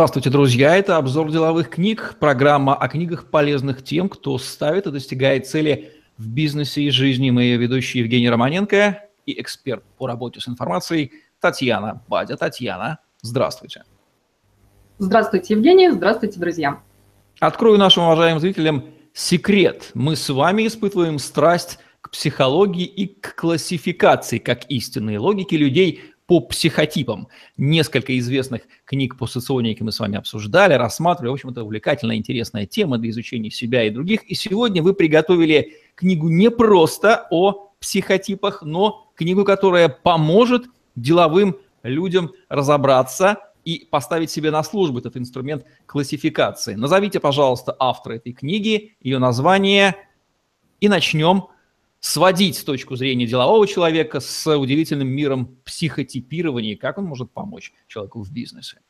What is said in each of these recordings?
Здравствуйте, друзья! Это обзор деловых книг, программа о книгах, полезных тем, кто ставит и достигает цели в бизнесе и жизни. Мы ведущие Евгений Романенко и эксперт по работе с информацией Татьяна Бадя. Татьяна, здравствуйте. Здравствуйте, Евгений. Здравствуйте, друзья. Открою нашим уважаемым зрителям секрет. Мы с вами испытываем страсть к психологии и к классификации как истинные логики людей по психотипам. Несколько известных книг по соционике мы с вами обсуждали, рассматривали. В общем, это увлекательная, интересная тема для изучения себя и других. И сегодня вы приготовили книгу не просто о психотипах, но книгу, которая поможет деловым людям разобраться и поставить себе на службу этот инструмент классификации. Назовите, пожалуйста, автора этой книги, ее название, и начнем сводить с точки зрения делового человека с удивительным миром психотипирования, как он может помочь человеку в бизнесе.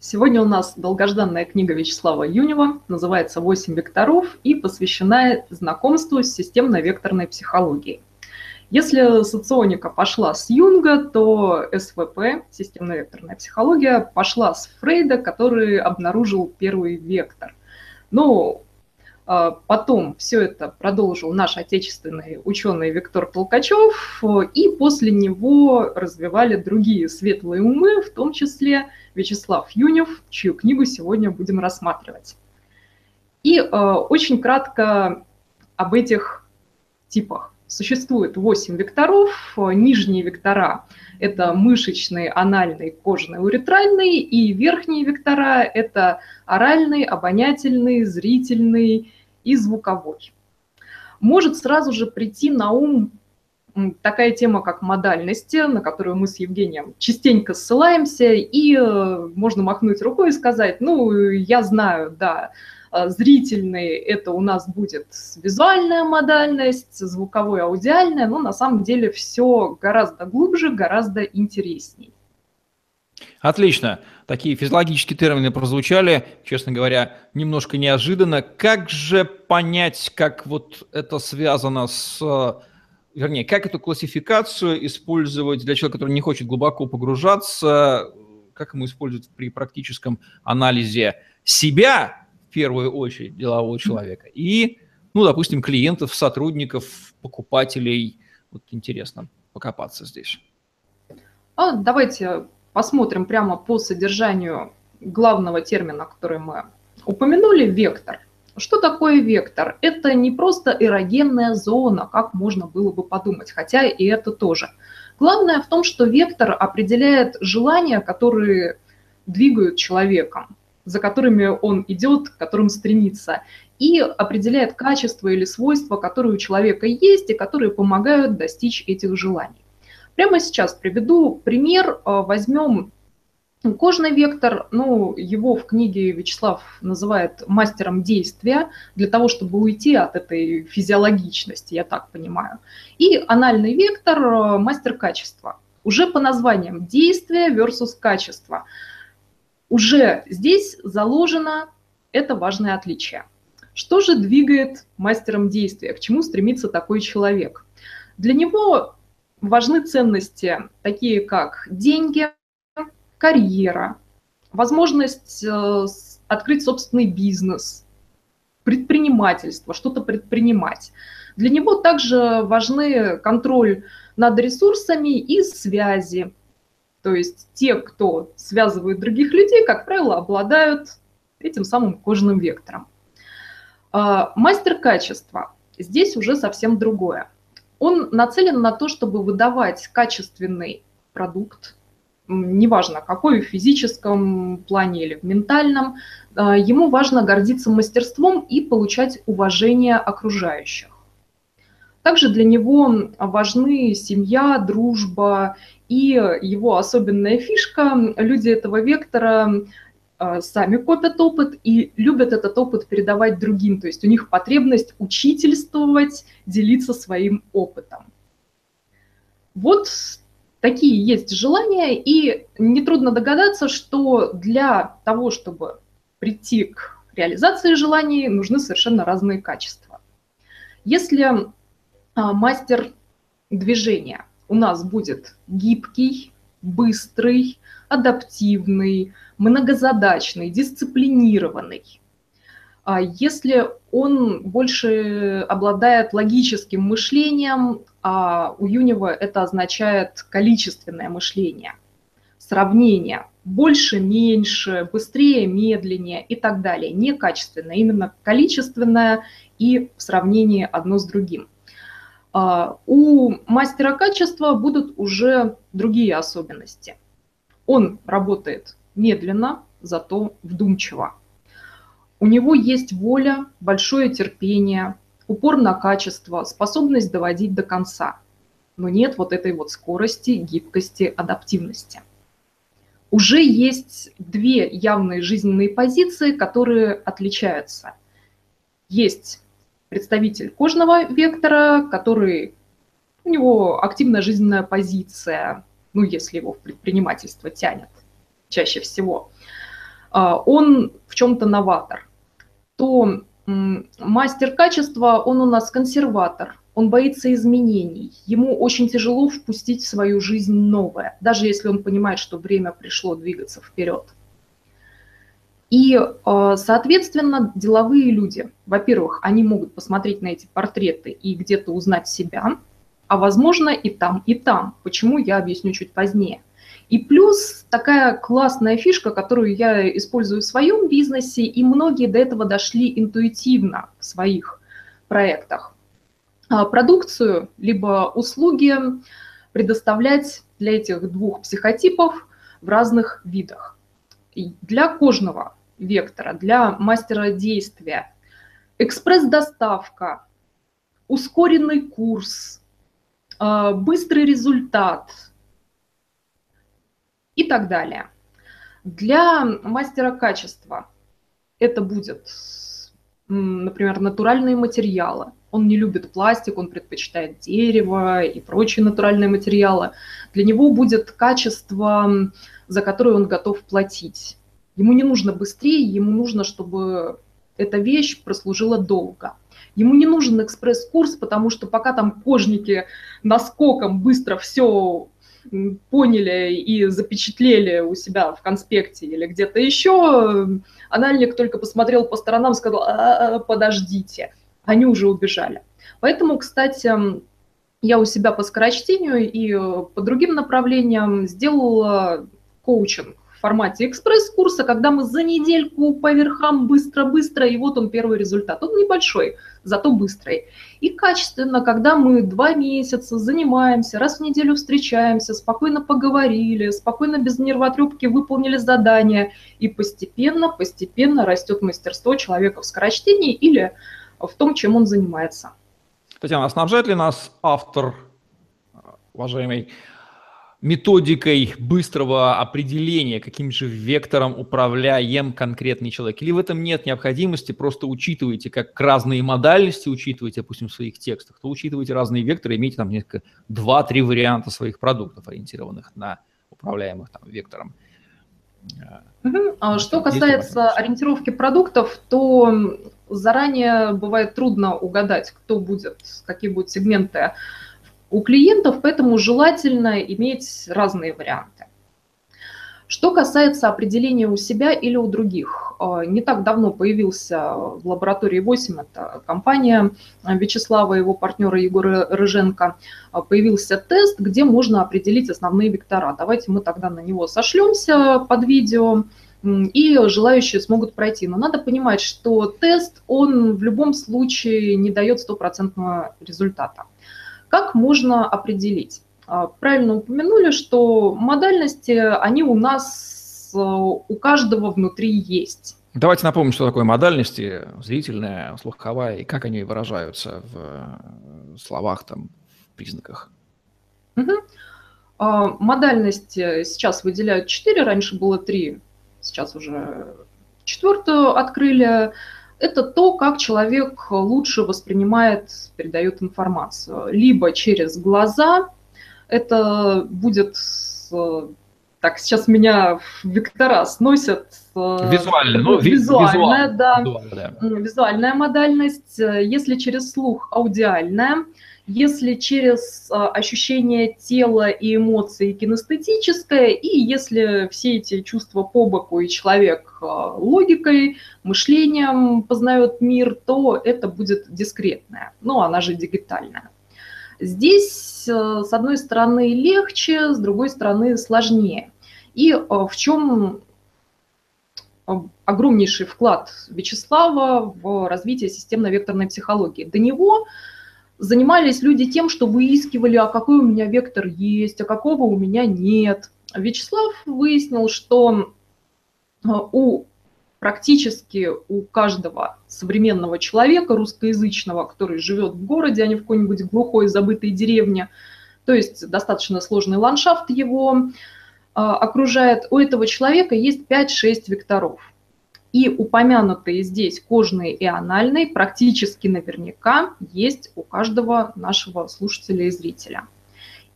Сегодня у нас долгожданная книга Вячеслава Юнева, называется «Восемь векторов» и посвящена знакомству с системно-векторной психологией. Если соционика пошла с Юнга, то СВП, системно-векторная психология, пошла с Фрейда, который обнаружил первый вектор. Ну, а, потом все это продолжил наш отечественный ученый Виктор Толкачев, и после него развивали другие светлые умы, в том числе Вячеслав Юнев, чью книгу сегодня будем рассматривать. И э, очень кратко об этих типах. Существует 8 векторов. Нижние вектора – это мышечный, анальный, кожный, уретральный, и верхние вектора – это оральный, обонятельный, зрительный и звуковой. Может сразу же прийти на ум такая тема, как модальности, на которую мы с Евгением частенько ссылаемся, и э, можно махнуть рукой и сказать, ну, я знаю, да, э, зрительный это у нас будет визуальная модальность, звуковой аудиальная, но на самом деле все гораздо глубже, гораздо интересней. Отлично. Такие физиологические термины прозвучали, честно говоря, немножко неожиданно. Как же понять, как вот это связано с... Вернее, как эту классификацию использовать для человека, который не хочет глубоко погружаться, как ему использовать при практическом анализе себя, в первую очередь, делового человека, и, ну, допустим, клиентов, сотрудников, покупателей. Вот интересно покопаться здесь. А, давайте посмотрим прямо по содержанию главного термина, который мы упомянули, вектор. Что такое вектор? Это не просто эрогенная зона, как можно было бы подумать, хотя и это тоже. Главное в том, что вектор определяет желания, которые двигают человеком, за которыми он идет, к которым стремится, и определяет качество или свойства, которые у человека есть и которые помогают достичь этих желаний. Прямо сейчас приведу пример. А, возьмем кожный вектор. Ну, его в книге Вячеслав называет мастером действия для того, чтобы уйти от этой физиологичности, я так понимаю. И анальный вектор а, – мастер качества. Уже по названиям действие versus качество. Уже здесь заложено это важное отличие. Что же двигает мастером действия? К чему стремится такой человек? Для него важны ценности, такие как деньги, карьера, возможность э, открыть собственный бизнес, предпринимательство, что-то предпринимать. Для него также важны контроль над ресурсами и связи. То есть те, кто связывает других людей, как правило, обладают этим самым кожаным вектором. А, мастер качества. Здесь уже совсем другое он нацелен на то, чтобы выдавать качественный продукт, неважно какой, в физическом плане или в ментальном, а, ему важно гордиться мастерством и получать уважение окружающих. Также для него важны семья, дружба и его особенная фишка. Люди этого вектора сами копят опыт и любят этот опыт передавать другим. То есть у них потребность учительствовать, делиться своим опытом. Вот такие есть желания, и нетрудно догадаться, что для того, чтобы прийти к реализации желаний, нужны совершенно разные качества. Если а, мастер движения у нас будет гибкий, быстрый, адаптивный, многозадачный, дисциплинированный. А если он больше обладает логическим мышлением, а у Юнива это означает количественное мышление, сравнение, больше, меньше, быстрее, медленнее и так далее. Не качественное, именно количественное и в сравнении одно с другим. А, у мастера качества будут уже другие особенности. Он работает медленно, зато вдумчиво. У него есть воля, большое терпение, упор на качество, способность доводить до конца. Но нет вот этой вот скорости, гибкости, адаптивности. Уже есть две явные жизненные позиции, которые отличаются. Есть представитель кожного вектора, который у него активная жизненная позиция, ну, если его в предпринимательство тянет чаще всего, а, он в чем-то новатор. То мастер качества, он у нас консерватор, он боится изменений, ему очень тяжело впустить в свою жизнь новое, даже если он понимает, что время пришло двигаться вперед. И, а, соответственно, деловые люди, во-первых, они могут посмотреть на эти портреты и где-то узнать себя, а возможно и там, и там. Почему, я объясню чуть позднее. И плюс такая классная фишка, которую я использую в своем бизнесе, и многие до этого дошли интуитивно в своих проектах. А, продукцию либо услуги предоставлять для этих двух психотипов в разных видах. И для кожного вектора, для мастера действия, экспресс-доставка, ускоренный курс, а, быстрый результат – и так далее. Для мастера качества это будет, например, натуральные материалы. Он не любит пластик, он предпочитает дерево и прочие натуральные материалы. Для него будет качество, за которое он готов платить. Ему не нужно быстрее, ему нужно, чтобы эта вещь прослужила долго. Ему не нужен экспресс-курс, потому что пока там кожники наскоком быстро все поняли и запечатлели у себя в конспекте или где-то еще, анальник только посмотрел по сторонам, сказал, «А, а, подождите, они уже убежали. Поэтому, кстати, я у себя по скорочтению и по другим направлениям сделала коучинг в формате экспресс-курса, когда мы за недельку по верхам быстро-быстро, и вот он первый результат. Он небольшой, зато быстрый. И качественно, когда мы два месяца занимаемся, раз в неделю встречаемся, спокойно поговорили, спокойно без нервотрепки выполнили задание, и постепенно, постепенно растет мастерство человека в скорочтении или в том, чем он занимается. Татьяна, снабжает ли нас автор, уважаемый, методикой быстрого определения, каким же вектором управляем конкретный человек? Или в этом нет необходимости, просто учитываете, как разные модальности учитываете, допустим, в своих текстах, то учитывайте разные векторы, имейте там несколько, два-три варианта своих продуктов, ориентированных на управляемых там вектором. Угу. Что касается ориентировки продуктов, то заранее бывает трудно угадать, кто будет, какие будут сегменты у клиентов, поэтому желательно иметь разные варианты. Что касается определения у себя или у других, э, не так давно появился в лаборатории 8, это компания Вячеслава и его партнера Егора Рыженко, э, появился тест, где можно определить основные вектора. Давайте мы тогда на него сошлемся под видео, и желающие смогут пройти. Но надо понимать, что тест, он в любом случае не дает стопроцентного результата. Как можно определить? А, правильно упомянули, что модальности, они у нас э, у каждого внутри есть. Давайте напомним, что такое модальности, зрительная, слуховая, и как они выражаются в э, словах, там, в признаках. Угу. Модальности сейчас выделяют четыре, раньше было три, сейчас уже четвертую открыли это то, как человек лучше воспринимает, передает информацию. Либо через глаза, это будет, так, сейчас меня вектора сносят. Визуально, ну, визуальная, да, визуально, да. Визуальная модальность. Если через слух, аудиальная. Если через а, ощущение тела и эмоции кинестетическое, и если все эти чувства по боку и человек а, логикой, мышлением познает мир, то это будет дискретное, ну, она же дигитальная. Здесь, а, с одной стороны, легче, с другой стороны, сложнее. И в чем огромнейший вклад Вячеслава в развитие системно-векторной психологии. До него занимались люди тем, что выискивали, а какой у меня вектор есть, а какого у меня нет. Вячеслав выяснил, что э, у практически у каждого современного человека русскоязычного, который живет в городе, а не в какой-нибудь глухой забытой деревне, то есть достаточно сложный ландшафт его э, окружает, у этого человека есть 5-6 векторов. И упомянутые здесь кожные и анальные практически наверняка есть у каждого нашего слушателя и зрителя.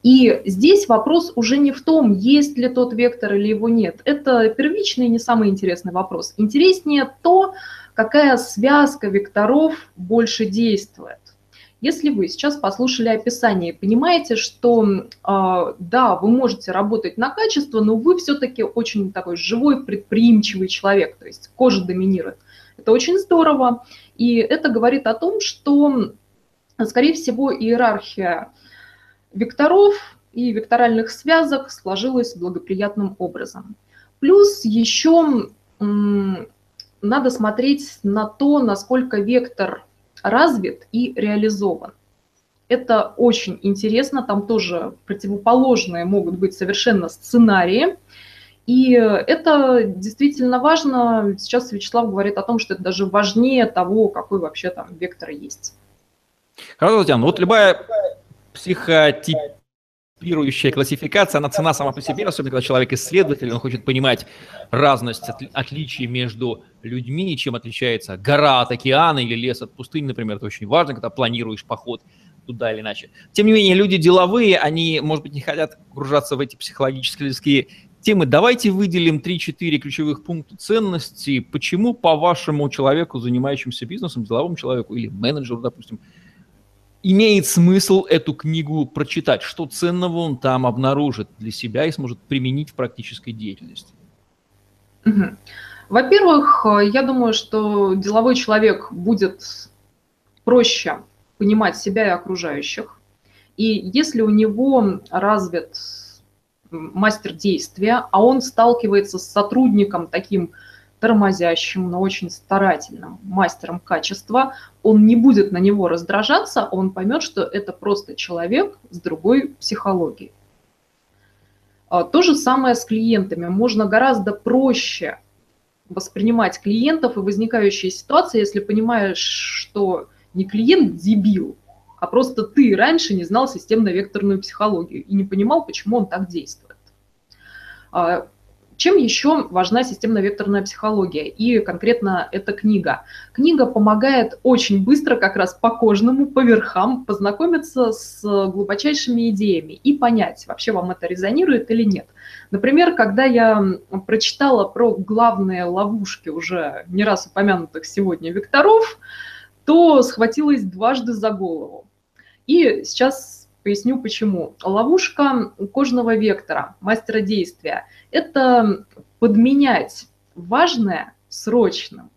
И здесь вопрос уже не в том, есть ли тот вектор или его нет. Это первичный не самый интересный вопрос. Интереснее то, какая связка векторов больше действует. Если вы сейчас послушали описание и понимаете, что э, да, вы можете работать на качество, но вы все-таки очень такой живой, предприимчивый человек, то есть кожа доминирует. Это очень здорово. И это говорит о том, что, скорее всего, иерархия векторов и векторальных связок сложилась благоприятным образом. Плюс еще надо смотреть на то, насколько вектор развит и реализован. Это очень интересно, там тоже противоположные могут быть совершенно сценарии. И это действительно важно. Сейчас Вячеслав говорит о том, что это даже важнее того, какой вообще там вектор есть. Хорошо, Татьяна, вот любая психотип пирующая классификация, она цена сама по себе, особенно когда человек исследователь, он хочет понимать разность, от, отличий между людьми, чем отличается гора от океана или лес от пустыни, например, это очень важно, когда планируешь поход туда или иначе. Тем не менее, люди деловые, они, может быть, не хотят погружаться в эти психологические темы. Давайте выделим 3-4 ключевых пункта ценностей. Почему, по вашему человеку, занимающемуся бизнесом, деловому человеку или менеджеру, допустим, имеет смысл эту книгу прочитать, что ценного он там обнаружит для себя и сможет применить в практической деятельности? Во-первых, я думаю, что деловой человек будет проще понимать себя и окружающих. И если у него развит мастер действия, а он сталкивается с сотрудником таким тормозящим, но очень старательным мастером качества, он не будет на него раздражаться, он поймет, что это просто человек с другой психологией. А, то же самое с клиентами. Можно гораздо проще воспринимать клиентов и возникающие ситуации, если понимаешь, что не клиент дебил, а просто ты раньше не знал системно-векторную психологию и не понимал, почему он так действует. Чем еще важна системно-векторная психология? И конкретно эта книга. Книга помогает очень быстро, как раз по кожному, по верхам, познакомиться с глубочайшими идеями и понять, вообще вам это резонирует или нет. Например, когда я прочитала про главные ловушки уже не раз упомянутых сегодня векторов, то схватилась дважды за голову. И сейчас Поясню почему. Ловушка кожного вектора, мастера действия, это подменять важное срочным.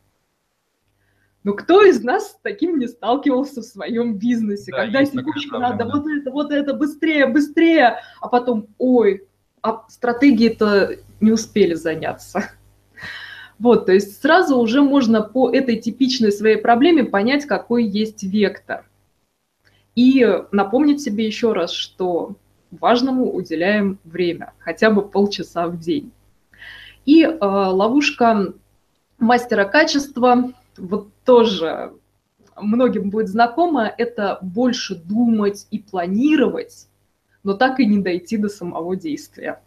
Но кто из нас с таким не сталкивался в своем бизнесе, да, когда текучка надо вот это, вот это, быстрее, быстрее, а потом, ой, а стратегии-то не успели заняться. Вот, то есть сразу уже можно по этой типичной своей проблеме понять, какой есть вектор – и напомнить себе еще раз, что важному уделяем время, хотя бы полчаса в день. И э, ловушка мастера качества, вот тоже многим будет знакома, это больше думать и планировать, но так и не дойти до самого действия.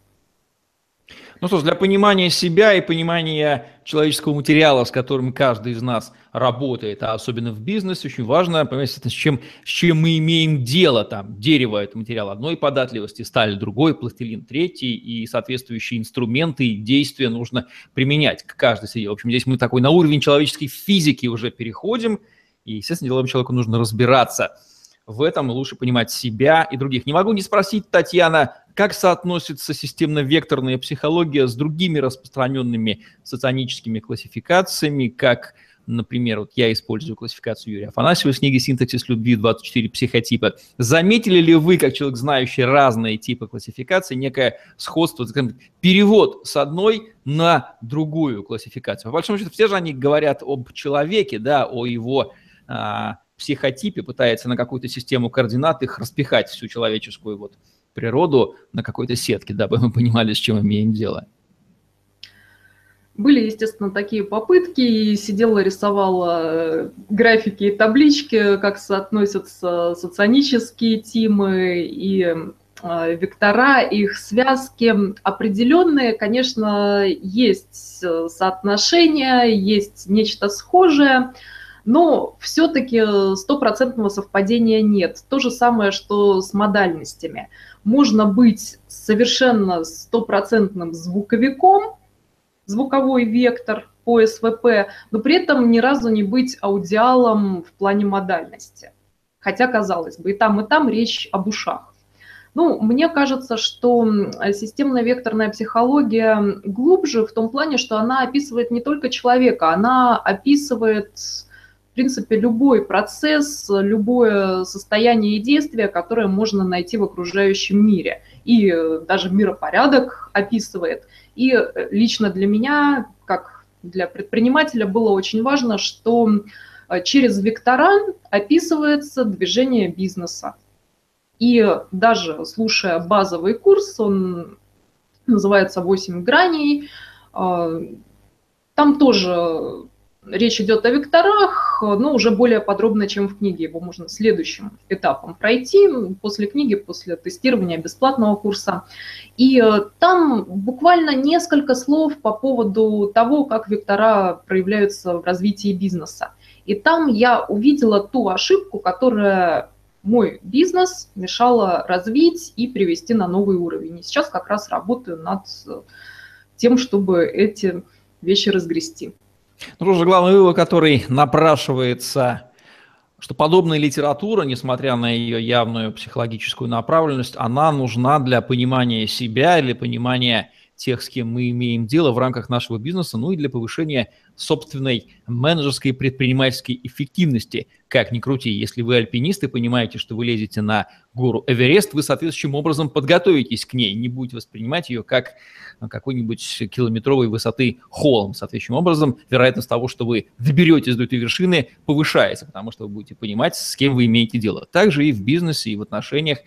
Ну что ж, для понимания себя и понимания человеческого материала, с которым каждый из нас работает, а особенно в бизнесе, очень важно понимать, с чем, с чем мы имеем дело. Там дерево – это материал одной податливости, сталь – другой, пластилин – третий, и соответствующие инструменты и действия нужно применять к каждой среде. В общем, здесь мы такой на уровень человеческой физики уже переходим, и, естественно, деловому человеку нужно разбираться в этом лучше понимать себя и других. Не могу не спросить, Татьяна, как соотносится системно-векторная психология с другими распространенными соционическими классификациями, как Например, вот я использую классификацию Юрия Афанасьева с книги «Синтаксис любви. 24 психотипа». Заметили ли вы, как человек, знающий разные типы классификации, некое сходство, перевод с одной на другую классификацию? По большому счету, все же они говорят об человеке, да, о его а, психотипе, пытается на какую-то систему координат их распихать всю человеческую вот природу на какой-то сетке, дабы мы понимали, с чем имеем дело. Были, естественно, такие попытки, и сидела, рисовала э, графики и таблички, как соотносятся соционические тимы и э, вектора, их связки. Определенные, конечно, есть э, соотношения, есть нечто схожее, но все-таки стопроцентного совпадения нет. То же самое, что с модальностями. Можно быть совершенно стопроцентным звуковиком, звуковой вектор по СВП, но при этом ни разу не быть аудиалом в плане модальности. Хотя, казалось бы, и там, и там речь об ушах. Ну, мне кажется, что системная векторная психология глубже в том плане, что она описывает не только человека, она описывает, принципе, любой процесс, любое состояние и действие, которое можно найти в окружающем мире. И даже миропорядок описывает – и э, лично для меня, как для предпринимателя, было очень важно, что э, через вектора описывается движение бизнеса. И даже слушая базовый курс, он называется «8 граней», э, там тоже речь идет о векторах, но уже более подробно, чем в книге. Его можно следующим этапом пройти после книги, после тестирования бесплатного курса. И э, там буквально несколько слов по поводу того, как вектора проявляются в развитии бизнеса. И там я увидела ту ошибку, которая мой бизнес мешала развить и привести на новый уровень. И сейчас как раз работаю над тем, чтобы эти вещи разгрести. Ну, тоже главный вывод, который напрашивается, что подобная литература, несмотря на ее явную психологическую направленность, она нужна для понимания себя, для понимания тех, с кем мы имеем дело в рамках нашего бизнеса, ну и для повышения собственной менеджерской предпринимательской эффективности. Как ни крути, если вы альпинист и понимаете, что вы лезете на гору Эверест, вы соответствующим образом подготовитесь к ней, не будете воспринимать ее как какой-нибудь километровой высоты холм. Соответствующим образом вероятность того, что вы доберетесь до этой вершины, повышается, потому что вы будете понимать, с кем вы имеете дело. Также и в бизнесе, и в отношениях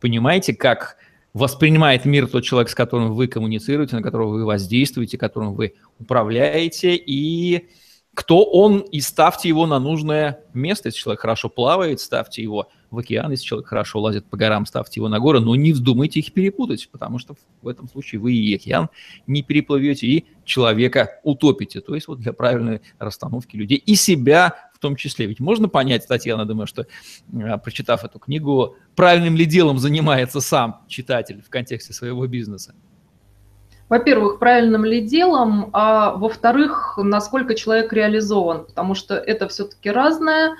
понимаете, как воспринимает мир тот человек, с которым вы коммуницируете, на которого вы воздействуете, которым вы управляете, и кто он, и ставьте его на нужное место. Если человек хорошо плавает, ставьте его в океан, если человек хорошо лазит по горам, ставьте его на горы, но не вздумайте их перепутать, потому что в этом случае вы и океан не переплывете, и человека утопите. То есть вот для правильной расстановки людей и себя в том числе. Ведь можно понять, Татьяна, думаю, что, а, прочитав эту книгу, правильным ли делом занимается сам читатель в контексте своего бизнеса? Во-первых, правильным ли делом, а во-вторых, насколько человек реализован, потому что это все-таки разное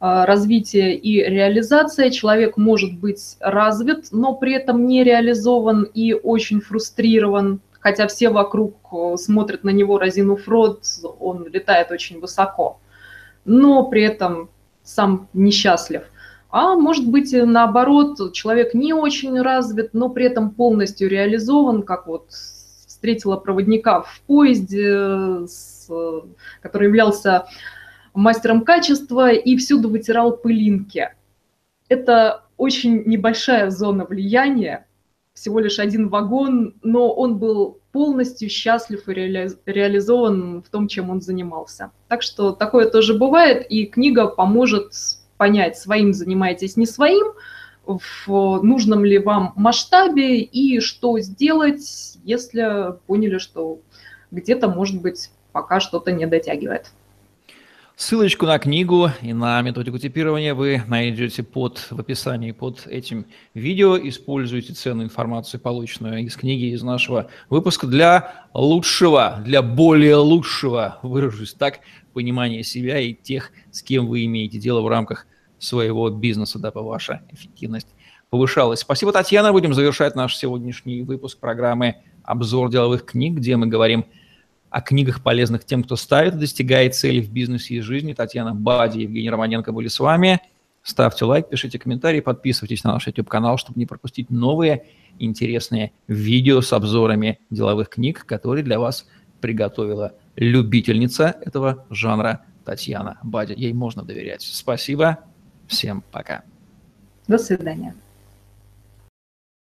а, развитие и реализация. Человек может быть развит, но при этом не реализован и очень фрустрирован, хотя все вокруг э, смотрят на него, разинув рот, он летает очень высоко но при этом сам несчастлив. А может быть, наоборот, человек не очень развит, но при этом полностью реализован, как вот встретила проводника в поезде, который являлся мастером качества и всюду вытирал пылинки. Это очень небольшая зона влияния, всего лишь один вагон, но он был полностью счастлив и реали реализован в том, чем он занимался. Так что такое тоже бывает, и книга поможет понять, своим занимаетесь, не своим, в нужном ли вам масштабе и что сделать, если поняли, что где-то, может быть, пока что-то не дотягивает. Ссылочку на книгу и на методику типирования вы найдете под, в описании под этим видео. Используйте ценную информацию, полученную из книги, из нашего выпуска для лучшего, для более лучшего, выражусь так, понимания себя и тех, с кем вы имеете дело в рамках своего бизнеса, дабы ваша эффективность повышалась. Спасибо, Татьяна. Будем завершать наш сегодняшний выпуск программы «Обзор деловых книг», где мы говорим о книгах, полезных тем, кто ставит и достигает цели в бизнесе и жизни. Татьяна Бади и Евгений Романенко были с вами. Ставьте лайк, пишите комментарии, подписывайтесь на наш YouTube-канал, чтобы не пропустить новые интересные видео с обзорами деловых книг, которые для вас приготовила любительница этого жанра Татьяна Бадя. Ей можно доверять. Спасибо. Всем пока. До свидания.